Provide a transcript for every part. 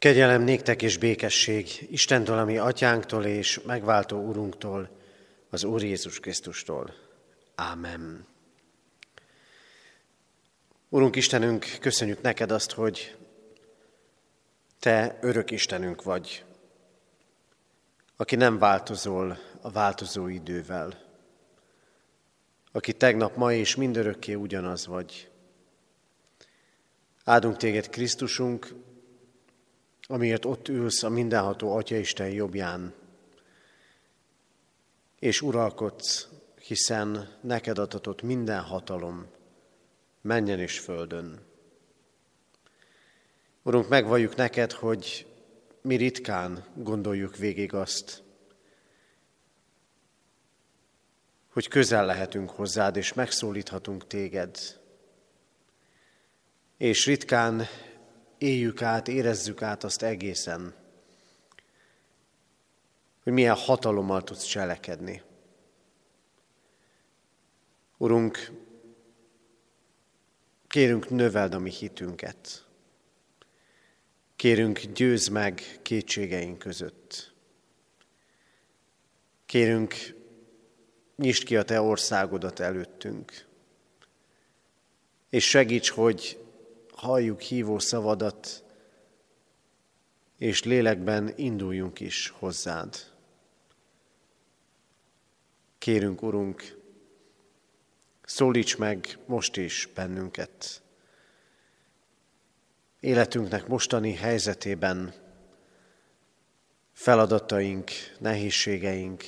Kegyelem néktek és békesség Istentől, ami atyánktól és megváltó Urunktól, az Úr Jézus Krisztustól. Ámen. Urunk Istenünk, köszönjük neked azt, hogy te örök Istenünk vagy, aki nem változol a változó idővel, aki tegnap, ma és mindörökké ugyanaz vagy. Áldunk téged Krisztusunk, amiért ott ülsz a mindenható Atya Isten jobbján, és uralkodsz, hiszen neked adatott minden hatalom, menjen és földön. Urunk, megvalljuk neked, hogy mi ritkán gondoljuk végig azt, hogy közel lehetünk hozzád, és megszólíthatunk téged. És ritkán éljük át, érezzük át azt egészen, hogy milyen hatalommal tudsz cselekedni. Urunk, kérünk növeld a mi hitünket. Kérünk győz meg kétségeink között. Kérünk, nyisd ki a Te országodat előttünk. És segíts, hogy halljuk hívó szavadat, és lélekben induljunk is hozzád. Kérünk, Urunk, szólíts meg most is bennünket. Életünknek mostani helyzetében feladataink, nehézségeink,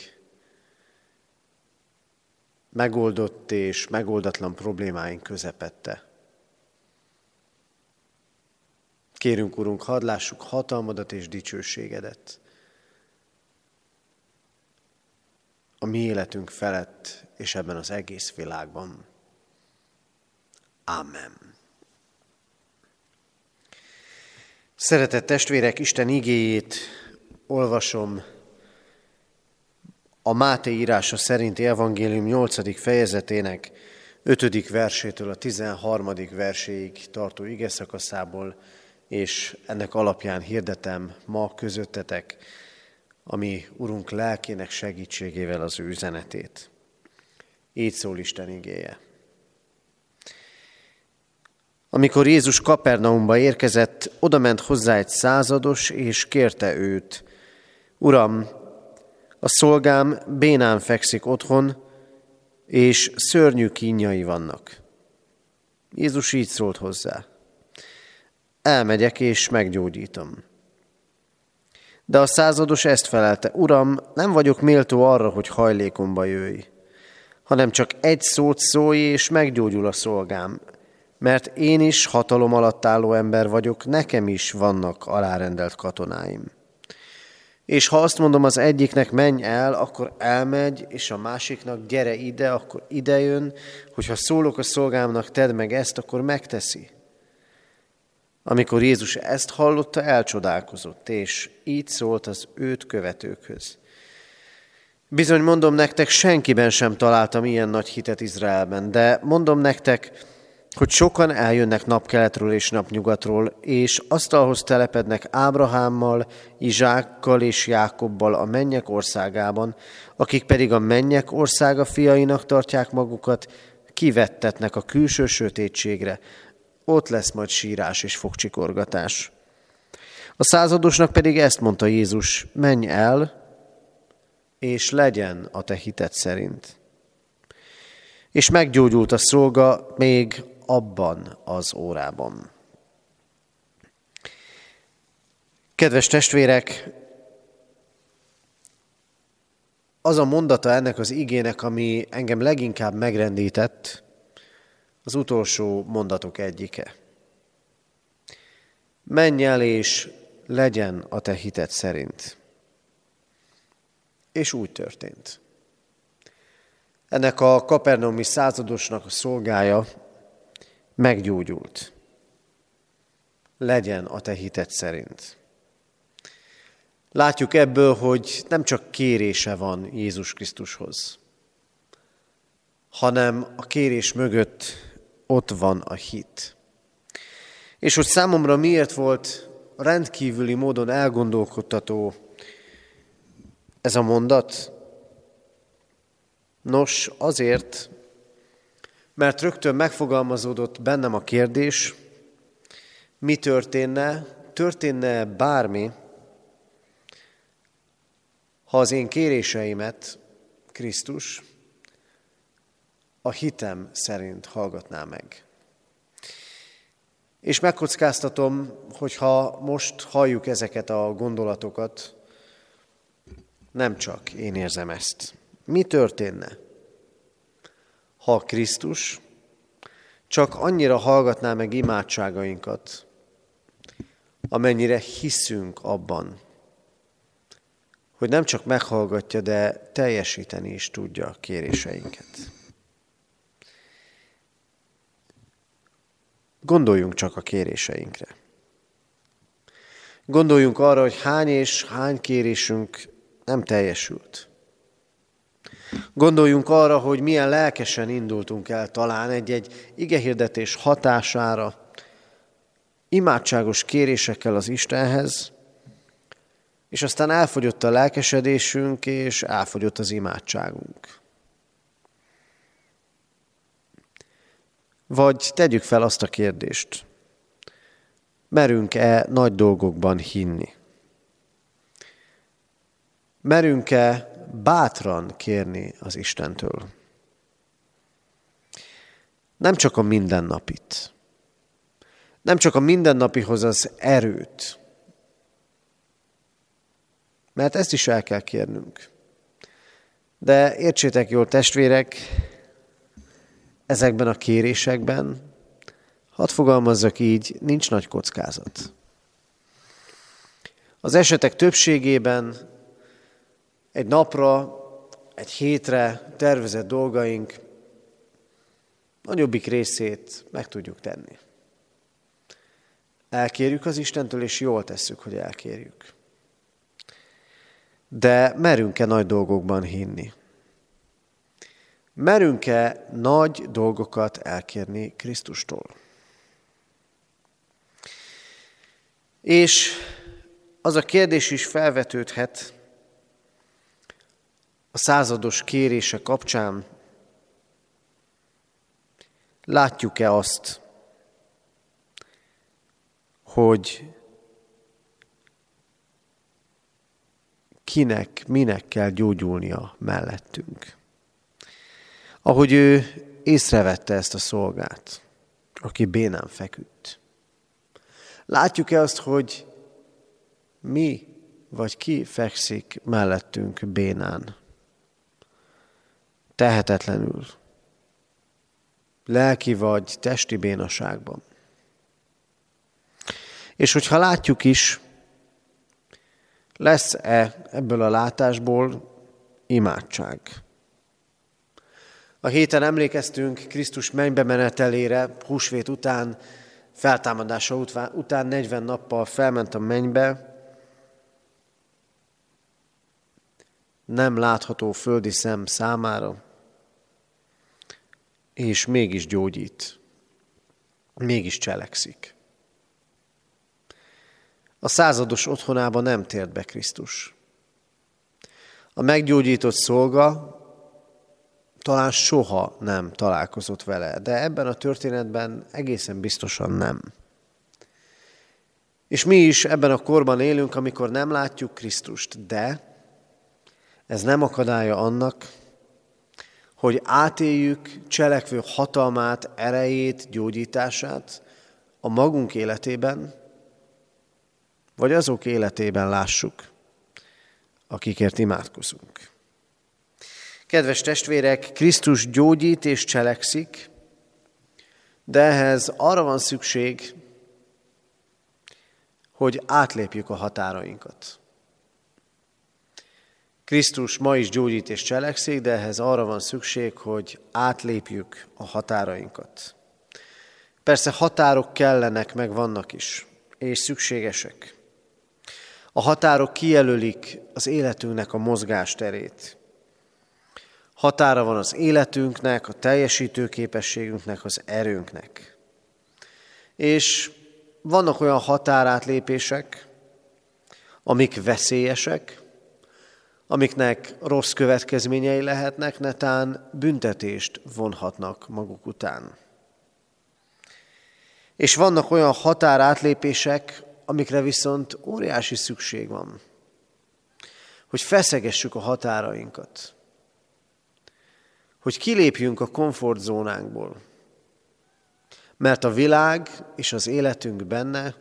megoldott és megoldatlan problémáink közepette. Kérünk, Urunk, hadd lássuk hatalmadat és dicsőségedet a mi életünk felett és ebben az egész világban. Amen. Szeretett testvérek, Isten igéjét olvasom a Máté írása szerinti evangélium 8. fejezetének 5. versétől a 13. verséig tartó ige szakaszából, és ennek alapján hirdetem ma közöttetek, ami Urunk lelkének segítségével az ő üzenetét. Így szól Isten igéje. Amikor Jézus Kapernaumba érkezett, odament hozzá egy százados, és kérte őt, Uram, a szolgám bénán fekszik otthon, és szörnyű kínjai vannak. Jézus így szólt hozzá. Elmegyek és meggyógyítom. De a százados ezt felelte, Uram, nem vagyok méltó arra, hogy hajlékomba jöjj, hanem csak egy szót szólj, és meggyógyul a szolgám, mert én is hatalom alatt álló ember vagyok, nekem is vannak alárendelt katonáim. És ha azt mondom az egyiknek menj el, akkor elmegy, és a másiknak gyere ide, akkor idejön, hogyha szólok a szolgámnak, tedd meg ezt, akkor megteszi. Amikor Jézus ezt hallotta, elcsodálkozott, és így szólt az őt követőkhöz. Bizony mondom nektek, senkiben sem találtam ilyen nagy hitet Izraelben, de mondom nektek, hogy sokan eljönnek napkeletről és napnyugatról, és asztalhoz telepednek Ábrahámmal, Izsákkal és Jákobbal a mennyek országában, akik pedig a mennyek országa fiainak tartják magukat, kivettetnek a külső sötétségre, ott lesz majd sírás és fogcsikorgatás. A századosnak pedig ezt mondta Jézus, menj el, és legyen a te hited szerint. És meggyógyult a szolga még abban az órában. Kedves testvérek, az a mondata ennek az igének, ami engem leginkább megrendített, az utolsó mondatok egyike. Menj el és legyen a te hited szerint. És úgy történt. Ennek a kapernaumi századosnak a szolgája meggyógyult. Legyen a te hited szerint. Látjuk ebből, hogy nem csak kérése van Jézus Krisztushoz, hanem a kérés mögött ott van a hit. És hogy számomra miért volt rendkívüli módon elgondolkodtató ez a mondat? Nos, azért, mert rögtön megfogalmazódott bennem a kérdés, mi történne, történne bármi, ha az én kéréseimet Krisztus a hitem szerint hallgatná meg. És megkockáztatom, hogy ha most halljuk ezeket a gondolatokat, nem csak én érzem ezt. Mi történne, ha Krisztus csak annyira hallgatná meg imádságainkat, amennyire hiszünk abban, hogy nem csak meghallgatja, de teljesíteni is tudja a kéréseinket. Gondoljunk csak a kéréseinkre. Gondoljunk arra, hogy hány és hány kérésünk nem teljesült. Gondoljunk arra, hogy milyen lelkesen indultunk el talán egy-egy igehirdetés hatására, imádságos kérésekkel az Istenhez, és aztán elfogyott a lelkesedésünk, és elfogyott az imádságunk. Vagy tegyük fel azt a kérdést, merünk-e nagy dolgokban hinni? Merünk-e bátran kérni az Istentől? Nem csak a mindennapit, nem csak a mindennapihoz az erőt, mert ezt is el kell kérnünk. De értsétek jól, testvérek, ezekben a kérésekben, hadd fogalmazzak így, nincs nagy kockázat. Az esetek többségében egy napra, egy hétre tervezett dolgaink nagyobbik részét meg tudjuk tenni. Elkérjük az Istentől, és jól tesszük, hogy elkérjük. De merünk-e nagy dolgokban hinni? Merünk-e nagy dolgokat elkérni Krisztustól? És az a kérdés is felvetődhet a százados kérése kapcsán, látjuk-e azt, hogy kinek, minek kell gyógyulnia mellettünk ahogy ő észrevette ezt a szolgát, aki bénán feküdt. Látjuk-e azt, hogy mi vagy ki fekszik mellettünk bénán? Tehetetlenül. Lelki vagy testi bénaságban. És hogyha látjuk is, lesz-e ebből a látásból imádság? A héten emlékeztünk Krisztus mennybe menetelére, húsvét után, feltámadása után 40 nappal felment a mennybe, nem látható földi szem számára, és mégis gyógyít, mégis cselekszik. A százados otthonába nem tért be Krisztus. A meggyógyított szolga talán soha nem találkozott vele, de ebben a történetben egészen biztosan nem. És mi is ebben a korban élünk, amikor nem látjuk Krisztust, de ez nem akadálya annak, hogy átéljük cselekvő hatalmát, erejét, gyógyítását a magunk életében, vagy azok életében lássuk, akikért imádkozunk. Kedves testvérek, Krisztus gyógyít és cselekszik, de ehhez arra van szükség, hogy átlépjük a határainkat. Krisztus ma is gyógyít és cselekszik, de ehhez arra van szükség, hogy átlépjük a határainkat. Persze határok kellenek, meg vannak is, és szükségesek. A határok kijelölik az életünknek a mozgásterét. Határa van az életünknek, a teljesítő képességünknek, az erőnknek. És vannak olyan határátlépések, amik veszélyesek, amiknek rossz következményei lehetnek, netán büntetést vonhatnak maguk után. És vannak olyan határátlépések, amikre viszont óriási szükség van, hogy feszegessük a határainkat, hogy kilépjünk a komfortzónánkból, mert a világ és az életünk benne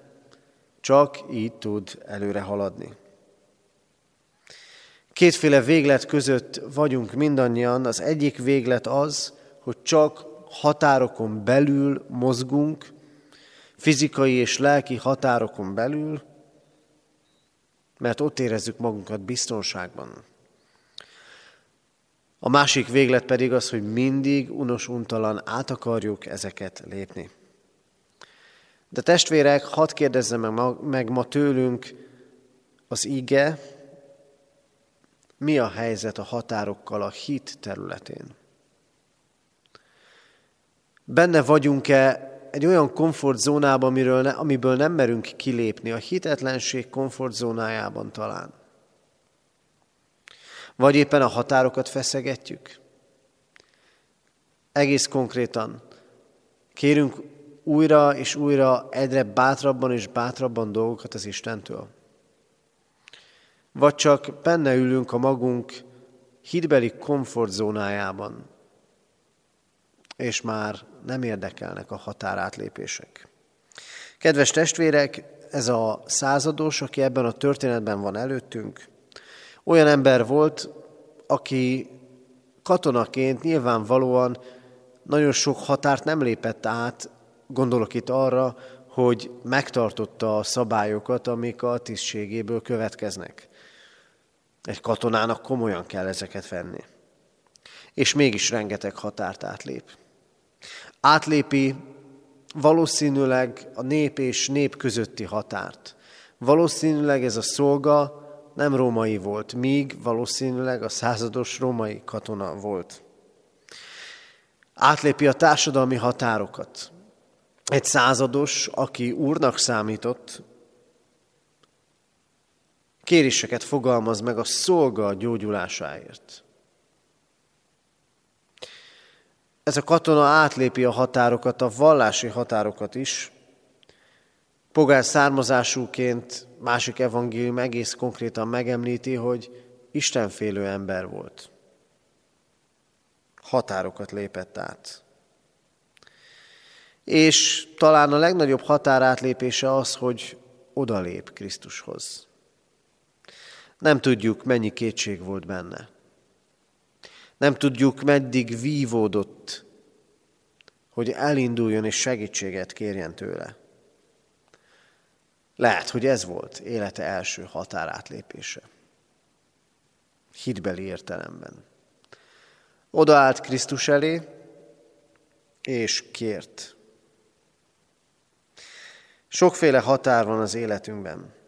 csak így tud előre haladni. Kétféle véglet között vagyunk mindannyian. Az egyik véglet az, hogy csak határokon belül mozgunk, fizikai és lelki határokon belül, mert ott érezzük magunkat biztonságban. A másik véglet pedig az, hogy mindig unos untalan át akarjuk ezeket lépni. De testvérek, hadd kérdezzem meg ma, meg ma tőlünk az ige, mi a helyzet a határokkal a hit területén? Benne vagyunk-e egy olyan komfortzónában, amiről ne, amiből nem merünk kilépni, a hitetlenség komfortzónájában talán? Vagy éppen a határokat feszegetjük? Egész konkrétan kérünk újra és újra egyre bátrabban és bátrabban dolgokat az Istentől. Vagy csak benne ülünk a magunk hitbeli komfortzónájában, és már nem érdekelnek a határátlépések. Kedves testvérek, ez a százados, aki ebben a történetben van előttünk, olyan ember volt, aki katonaként nyilvánvalóan nagyon sok határt nem lépett át, gondolok itt arra, hogy megtartotta a szabályokat, amik a tisztségéből következnek. Egy katonának komolyan kell ezeket venni. És mégis rengeteg határt átlép. Átlépi valószínűleg a nép és nép közötti határt. Valószínűleg ez a szolga nem római volt, míg valószínűleg a százados római katona volt. Átlépi a társadalmi határokat. Egy százados, aki úrnak számított, kéréseket fogalmaz meg a szolga gyógyulásáért. Ez a katona átlépi a határokat, a vallási határokat is. Pogán származásúként másik evangélium egész konkrétan megemlíti, hogy istenfélő ember volt. Határokat lépett át. És talán a legnagyobb határátlépése az, hogy odalép Krisztushoz. Nem tudjuk, mennyi kétség volt benne. Nem tudjuk, meddig vívódott, hogy elinduljon és segítséget kérjen tőle. Lehet, hogy ez volt élete első határátlépése. Hitbeli értelemben. Odaállt Krisztus elé, és kért. Sokféle határ van az életünkben.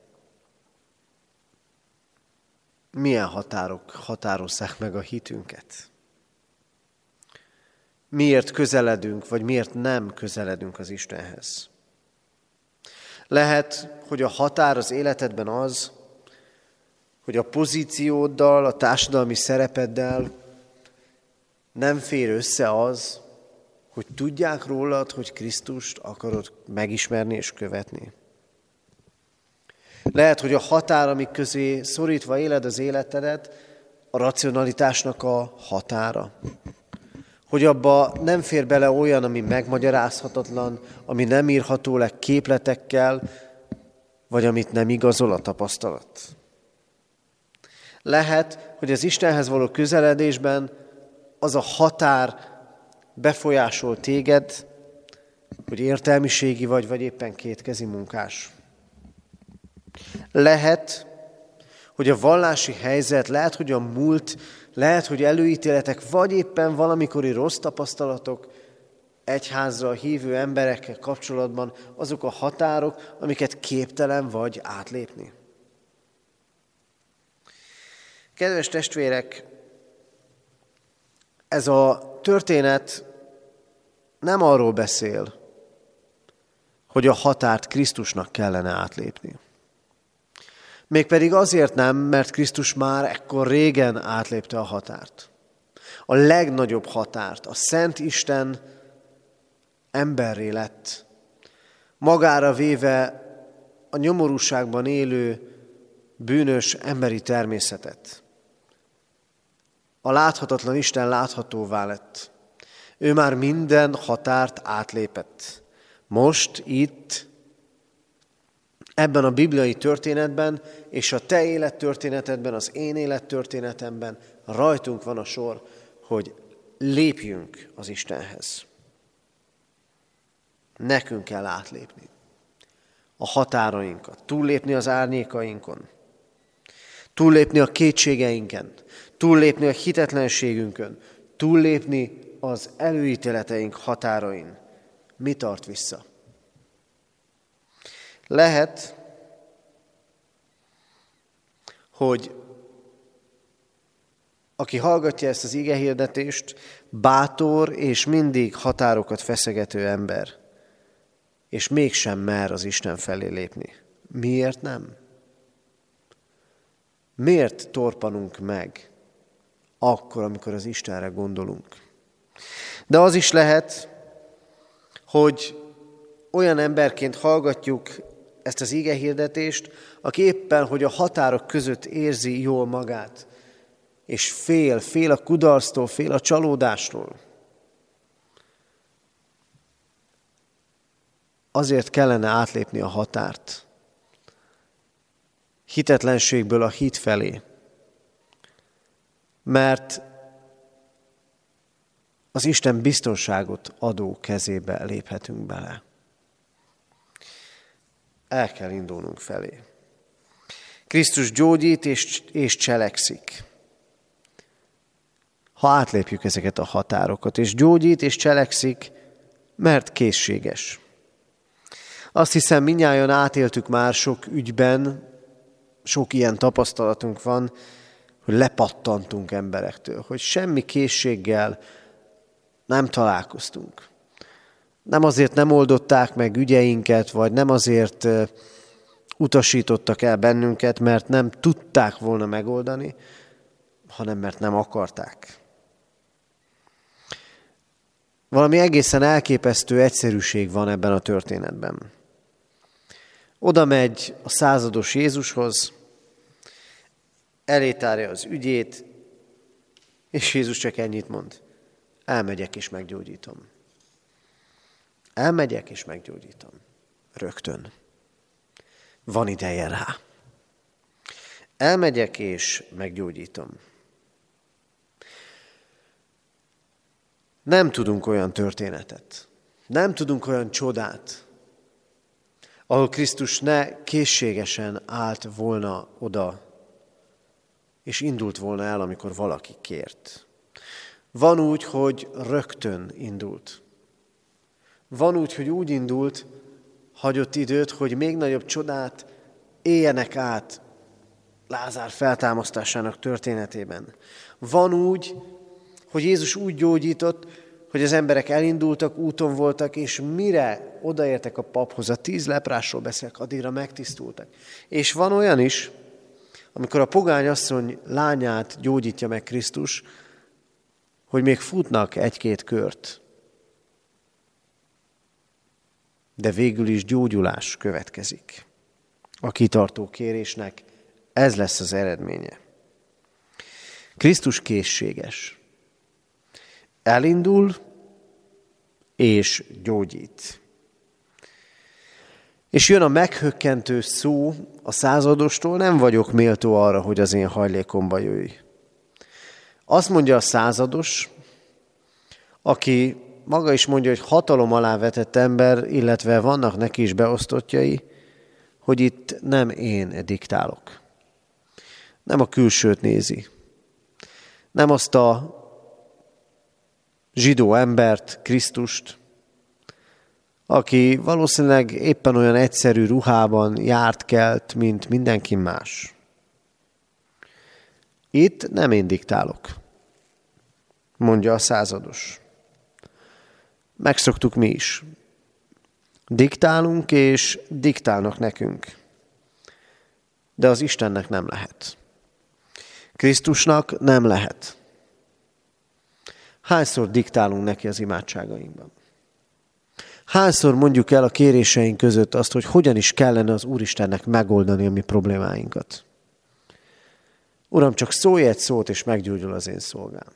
milyen határok határozzák meg a hitünket? Miért közeledünk, vagy miért nem közeledünk az Istenhez? Lehet, hogy a határ az életedben az, hogy a pozícióddal, a társadalmi szerepeddel nem fér össze az, hogy tudják rólad, hogy Krisztust akarod megismerni és követni. Lehet, hogy a határ, amik közé szorítva éled az életedet, a racionalitásnak a határa. Hogy abba nem fér bele olyan, ami megmagyarázhatatlan, ami nem írható le képletekkel, vagy amit nem igazol a tapasztalat. Lehet, hogy az Istenhez való közeledésben az a határ befolyásol téged, hogy értelmiségi vagy, vagy éppen kétkezi munkás. Lehet, hogy a vallási helyzet, lehet, hogy a múlt, lehet, hogy előítéletek, vagy éppen valamikori rossz tapasztalatok egyházra hívő emberekkel kapcsolatban azok a határok, amiket képtelen vagy átlépni. Kedves testvérek, ez a történet nem arról beszél, hogy a határt Krisztusnak kellene átlépni. Mégpedig azért nem, mert Krisztus már ekkor régen átlépte a határt. A legnagyobb határt, a Szent Isten emberré lett, magára véve a nyomorúságban élő bűnös emberi természetet. A láthatatlan Isten láthatóvá lett. Ő már minden határt átlépett. Most itt, ebben a bibliai történetben, és a te élettörténetedben, az én élettörténetemben rajtunk van a sor, hogy lépjünk az Istenhez. Nekünk kell átlépni a határainkat, túllépni az árnyékainkon, túllépni a kétségeinken, túllépni a hitetlenségünkön, túllépni az előítéleteink határain. Mi tart vissza? Lehet, hogy aki hallgatja ezt az igehirdetést, bátor és mindig határokat feszegető ember, és mégsem mer az Isten felé lépni. Miért nem? Miért torpanunk meg akkor, amikor az Istenre gondolunk? De az is lehet, hogy olyan emberként hallgatjuk ezt az igehirdetést, aki éppen, hogy a határok között érzi jól magát, és fél, fél a kudarctól, fél a csalódástól. Azért kellene átlépni a határt. Hitetlenségből a hit felé. Mert az Isten biztonságot adó kezébe léphetünk bele. El kell indulnunk felé. Krisztus gyógyít és, és cselekszik ha átlépjük ezeket a határokat, és gyógyít és cselekszik, mert készséges. Azt hiszem, minnyáján átéltük már sok ügyben, sok ilyen tapasztalatunk van, hogy lepattantunk emberektől, hogy semmi készséggel nem találkoztunk. Nem azért nem oldották meg ügyeinket, vagy nem azért utasítottak el bennünket, mert nem tudták volna megoldani, hanem mert nem akarták. Valami egészen elképesztő egyszerűség van ebben a történetben. Oda megy a százados Jézushoz, elétárja az ügyét, és Jézus csak ennyit mond. Elmegyek és meggyógyítom. Elmegyek és meggyógyítom. Rögtön. Van ideje rá. Elmegyek és meggyógyítom. Nem tudunk olyan történetet, nem tudunk olyan csodát, ahol Krisztus ne készségesen állt volna oda, és indult volna el, amikor valaki kért. Van úgy, hogy rögtön indult. Van úgy, hogy úgy indult, hagyott időt, hogy még nagyobb csodát éljenek át Lázár feltámasztásának történetében. Van úgy, hogy Jézus úgy gyógyított, hogy az emberek elindultak, úton voltak, és mire odaértek a paphoz, a tíz leprásról beszélek, addigra megtisztultak. És van olyan is, amikor a pogány asszony lányát gyógyítja meg Krisztus, hogy még futnak egy-két kört. De végül is gyógyulás következik. A kitartó kérésnek ez lesz az eredménye. Krisztus készséges elindul és gyógyít. És jön a meghökkentő szó a századostól, nem vagyok méltó arra, hogy az én hajlékomba jöjj. Azt mondja a százados, aki maga is mondja, hogy hatalom alá vetett ember, illetve vannak neki is beosztottjai, hogy itt nem én diktálok. Nem a külsőt nézi. Nem azt a zsidó embert, Krisztust, aki valószínűleg éppen olyan egyszerű ruhában járt kelt, mint mindenki más. Itt nem én diktálok, mondja a százados. Megszoktuk mi is. Diktálunk és diktálnak nekünk. De az Istennek nem lehet. Krisztusnak nem lehet. Hányszor diktálunk neki az imádságainkban? Hányszor mondjuk el a kéréseink között azt, hogy hogyan is kellene az Úristennek megoldani a mi problémáinkat? Uram, csak szólj egy szót, és meggyógyul az én szolgám.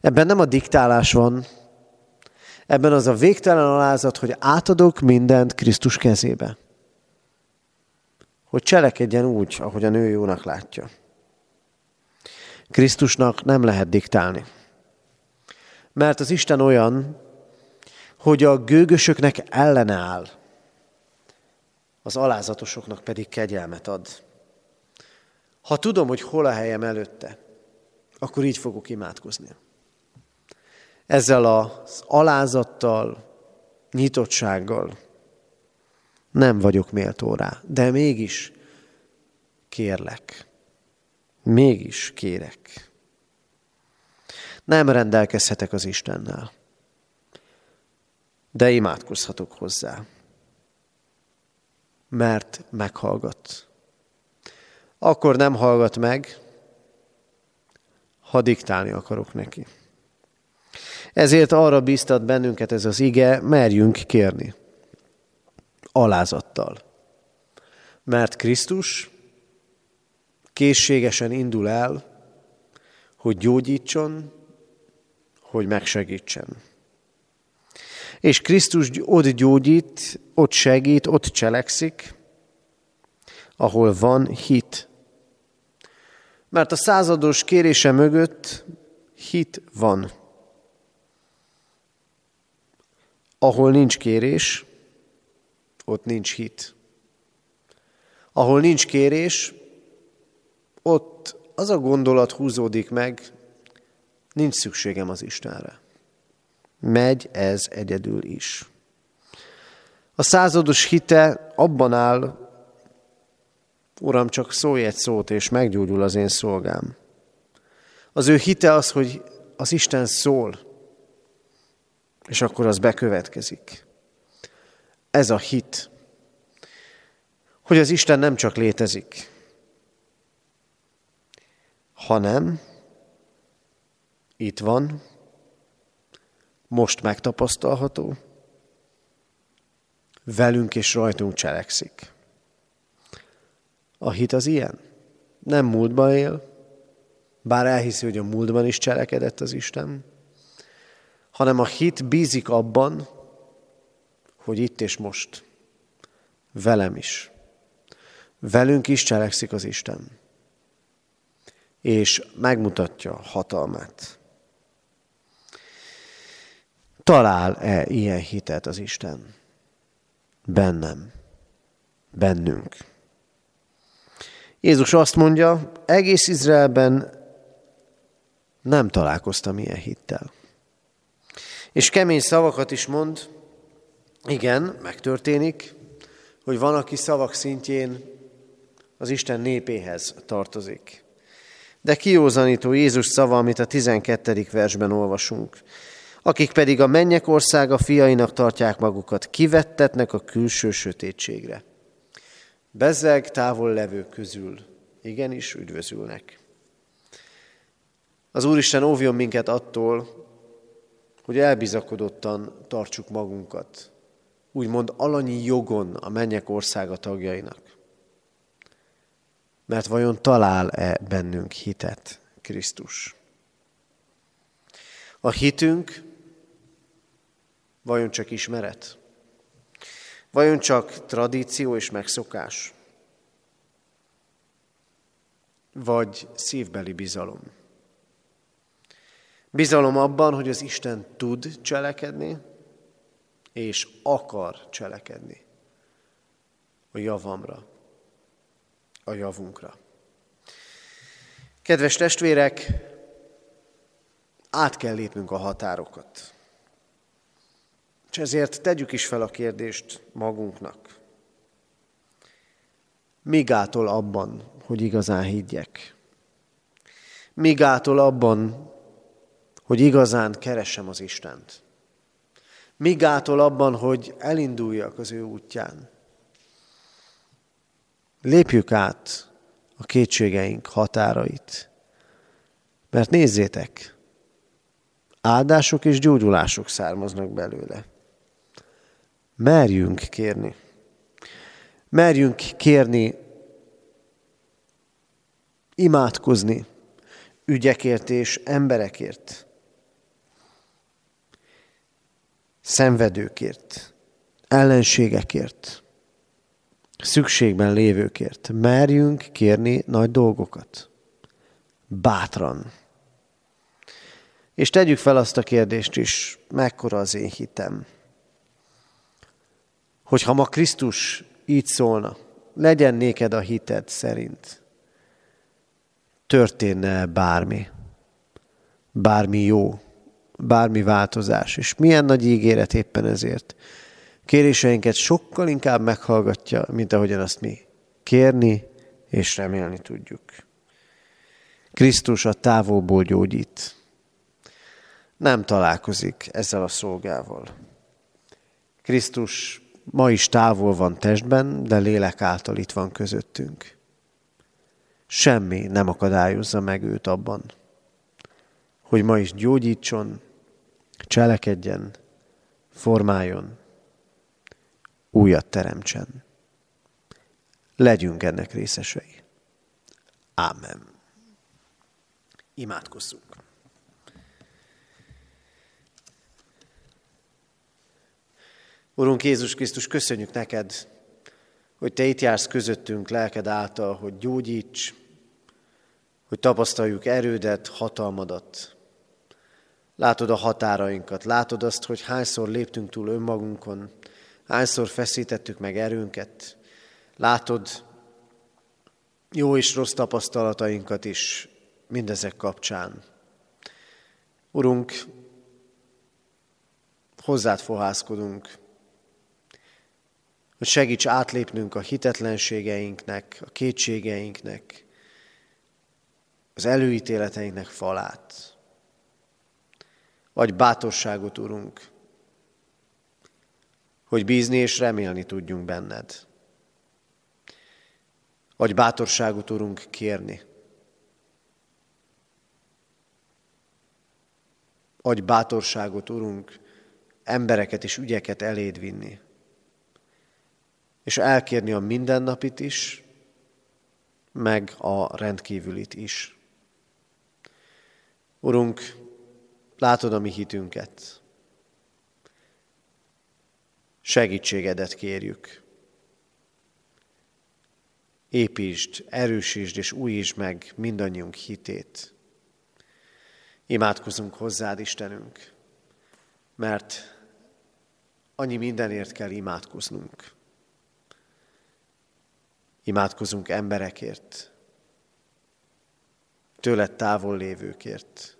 Ebben nem a diktálás van, ebben az a végtelen alázat, hogy átadok mindent Krisztus kezébe. Hogy cselekedjen úgy, ahogy a nő jónak látja. Krisztusnak nem lehet diktálni. Mert az Isten olyan, hogy a gőgösöknek ellene áll, az alázatosoknak pedig kegyelmet ad. Ha tudom, hogy hol a helyem előtte, akkor így fogok imádkozni. Ezzel az alázattal, nyitottsággal nem vagyok méltó rá, de mégis kérlek. Mégis kérek. Nem rendelkezhetek az Istennel de imádkozhatok hozzá, mert meghallgat. Akkor nem hallgat meg, ha diktálni akarok neki. Ezért arra bíztat bennünket ez az ige, merjünk kérni. Alázattal. Mert Krisztus készségesen indul el, hogy gyógyítson, hogy megsegítsen. És Krisztus ott gyógyít, ott segít, ott cselekszik, ahol van hit. Mert a százados kérése mögött hit van. Ahol nincs kérés, ott nincs hit. Ahol nincs kérés, ott az a gondolat húzódik meg, nincs szükségem az Istenre. Megy ez egyedül is. A százados hite abban áll, Uram, csak szólj egy szót, és meggyógyul az én szolgám. Az ő hite az, hogy az Isten szól, és akkor az bekövetkezik. Ez a hit, hogy az Isten nem csak létezik, hanem itt van, most megtapasztalható, velünk és rajtunk cselekszik. A hit az ilyen. Nem múltban él, bár elhiszi, hogy a múltban is cselekedett az Isten, hanem a hit bízik abban, hogy itt és most, velem is, velünk is cselekszik az Isten, és megmutatja hatalmát. Talál-e ilyen hitet az Isten? Bennem, bennünk. Jézus azt mondja, egész Izraelben nem találkoztam ilyen hittel. És kemény szavakat is mond, igen, megtörténik, hogy van, aki szavak szintjén az Isten népéhez tartozik. De kiózanító Jézus szava, amit a 12. versben olvasunk akik pedig a mennyek országa fiainak tartják magukat, kivettetnek a külső sötétségre. Bezzeg távol levők közül igenis üdvözülnek. Az Úristen óvjon minket attól, hogy elbizakodottan tartsuk magunkat, úgymond alanyi jogon a mennyek országa tagjainak. Mert vajon talál-e bennünk hitet Krisztus? A hitünk Vajon csak ismeret? Vajon csak tradíció és megszokás? Vagy szívbeli bizalom? Bizalom abban, hogy az Isten tud cselekedni, és akar cselekedni a javamra, a javunkra. Kedves testvérek, át kell lépnünk a határokat. És ezért tegyük is fel a kérdést magunknak. Mi gátol abban, hogy igazán higgyek? Mi gátol abban, hogy igazán keresem az Istent? Mi gátol abban, hogy elinduljak az ő útján? Lépjük át a kétségeink határait. Mert nézzétek, áldások és gyógyulások származnak belőle. Merjünk kérni. Merjünk kérni, imádkozni ügyekért és emberekért, szenvedőkért, ellenségekért, szükségben lévőkért. Merjünk kérni nagy dolgokat. Bátran. És tegyük fel azt a kérdést is, mekkora az én hitem. Hogyha ma Krisztus így szólna, legyen néked a hited szerint, történne bármi, bármi jó, bármi változás, és milyen nagy ígéret éppen ezért. Kéréseinket sokkal inkább meghallgatja, mint ahogyan azt mi kérni és remélni tudjuk. Krisztus a távolból gyógyít. Nem találkozik ezzel a szolgával. Krisztus ma is távol van testben, de lélek által itt van közöttünk. Semmi nem akadályozza meg őt abban, hogy ma is gyógyítson, cselekedjen, formáljon, újat teremtsen. Legyünk ennek részesei. Ámen. Imádkozzunk. Urunk Jézus Krisztus, köszönjük neked, hogy Te itt jársz közöttünk lelked által, hogy gyógyíts, hogy tapasztaljuk erődet, hatalmadat. Látod a határainkat, látod azt, hogy hányszor léptünk túl önmagunkon, hányszor feszítettük meg erőnket. Látod jó és rossz tapasztalatainkat is mindezek kapcsán. Urunk, hozzád fohászkodunk, hogy segíts átlépnünk a hitetlenségeinknek, a kétségeinknek, az előítéleteinknek falát. Vagy bátorságot, Urunk, hogy bízni és remélni tudjunk benned. Vagy bátorságot, Urunk, kérni. Adj bátorságot, Urunk, embereket és ügyeket eléd vinni és elkérni a mindennapit is, meg a rendkívülit is. Urunk, látod a mi hitünket. Segítségedet kérjük. Építsd, erősítsd és újítsd meg mindannyiunk hitét. Imádkozunk hozzád, Istenünk, mert annyi mindenért kell imádkoznunk. Imádkozunk emberekért, tőled távol lévőkért,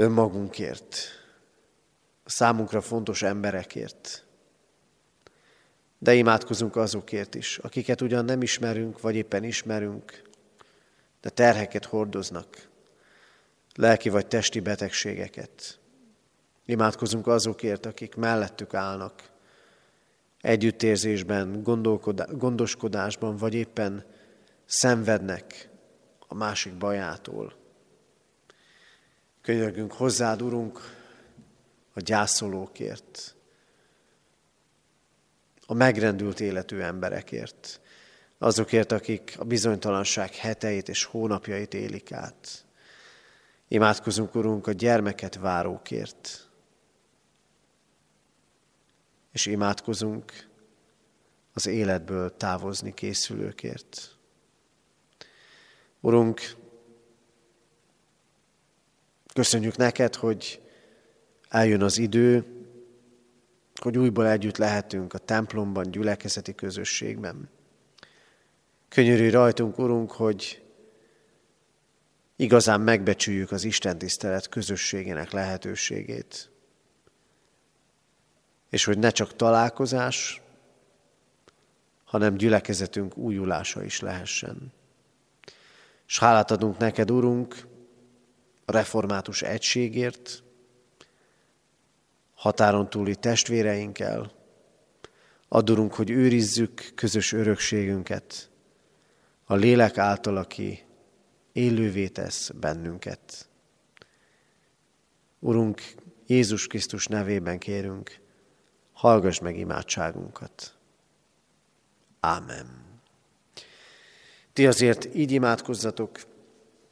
önmagunkért, a számunkra fontos emberekért. De imádkozunk azokért is, akiket ugyan nem ismerünk, vagy éppen ismerünk, de terheket hordoznak, lelki vagy testi betegségeket. Imádkozunk azokért, akik mellettük állnak, együttérzésben, gondoskodásban, vagy éppen szenvednek a másik bajától. Könyörgünk hozzád, Urunk, a gyászolókért, a megrendült életű emberekért, azokért, akik a bizonytalanság heteit és hónapjait élik át. Imádkozunk, Urunk, a gyermeket várókért, és imádkozunk az életből távozni készülőkért. Urunk, köszönjük neked, hogy eljön az idő, hogy újból együtt lehetünk a templomban, gyülekezeti közösségben. Könyörű rajtunk, Urunk, hogy igazán megbecsüljük az Isten tisztelet közösségének lehetőségét és hogy ne csak találkozás, hanem gyülekezetünk újulása is lehessen. És hálát adunk neked, Urunk, református egységért, határon túli testvéreinkkel. Adurunk, hogy őrizzük közös örökségünket, a lélek által, aki élővé tesz bennünket. Urunk, Jézus Krisztus nevében kérünk, hallgass meg imádságunkat. Ámen. Ti azért így imádkozzatok,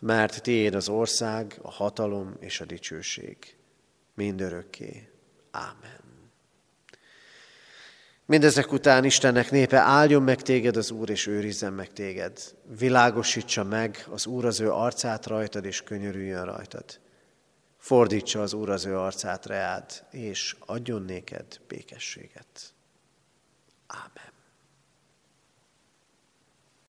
mert tiéd az ország, a hatalom és a dicsőség mindörökké. Ámen. Mindezek után Istennek népe áldjon meg téged az Úr, és őrizzen meg téged. Világosítsa meg az Úr az ő arcát rajtad, és könyörüljön rajtad. Fordítsa az Úr az ő arcát reád, és adjon néked békességet. Ámen.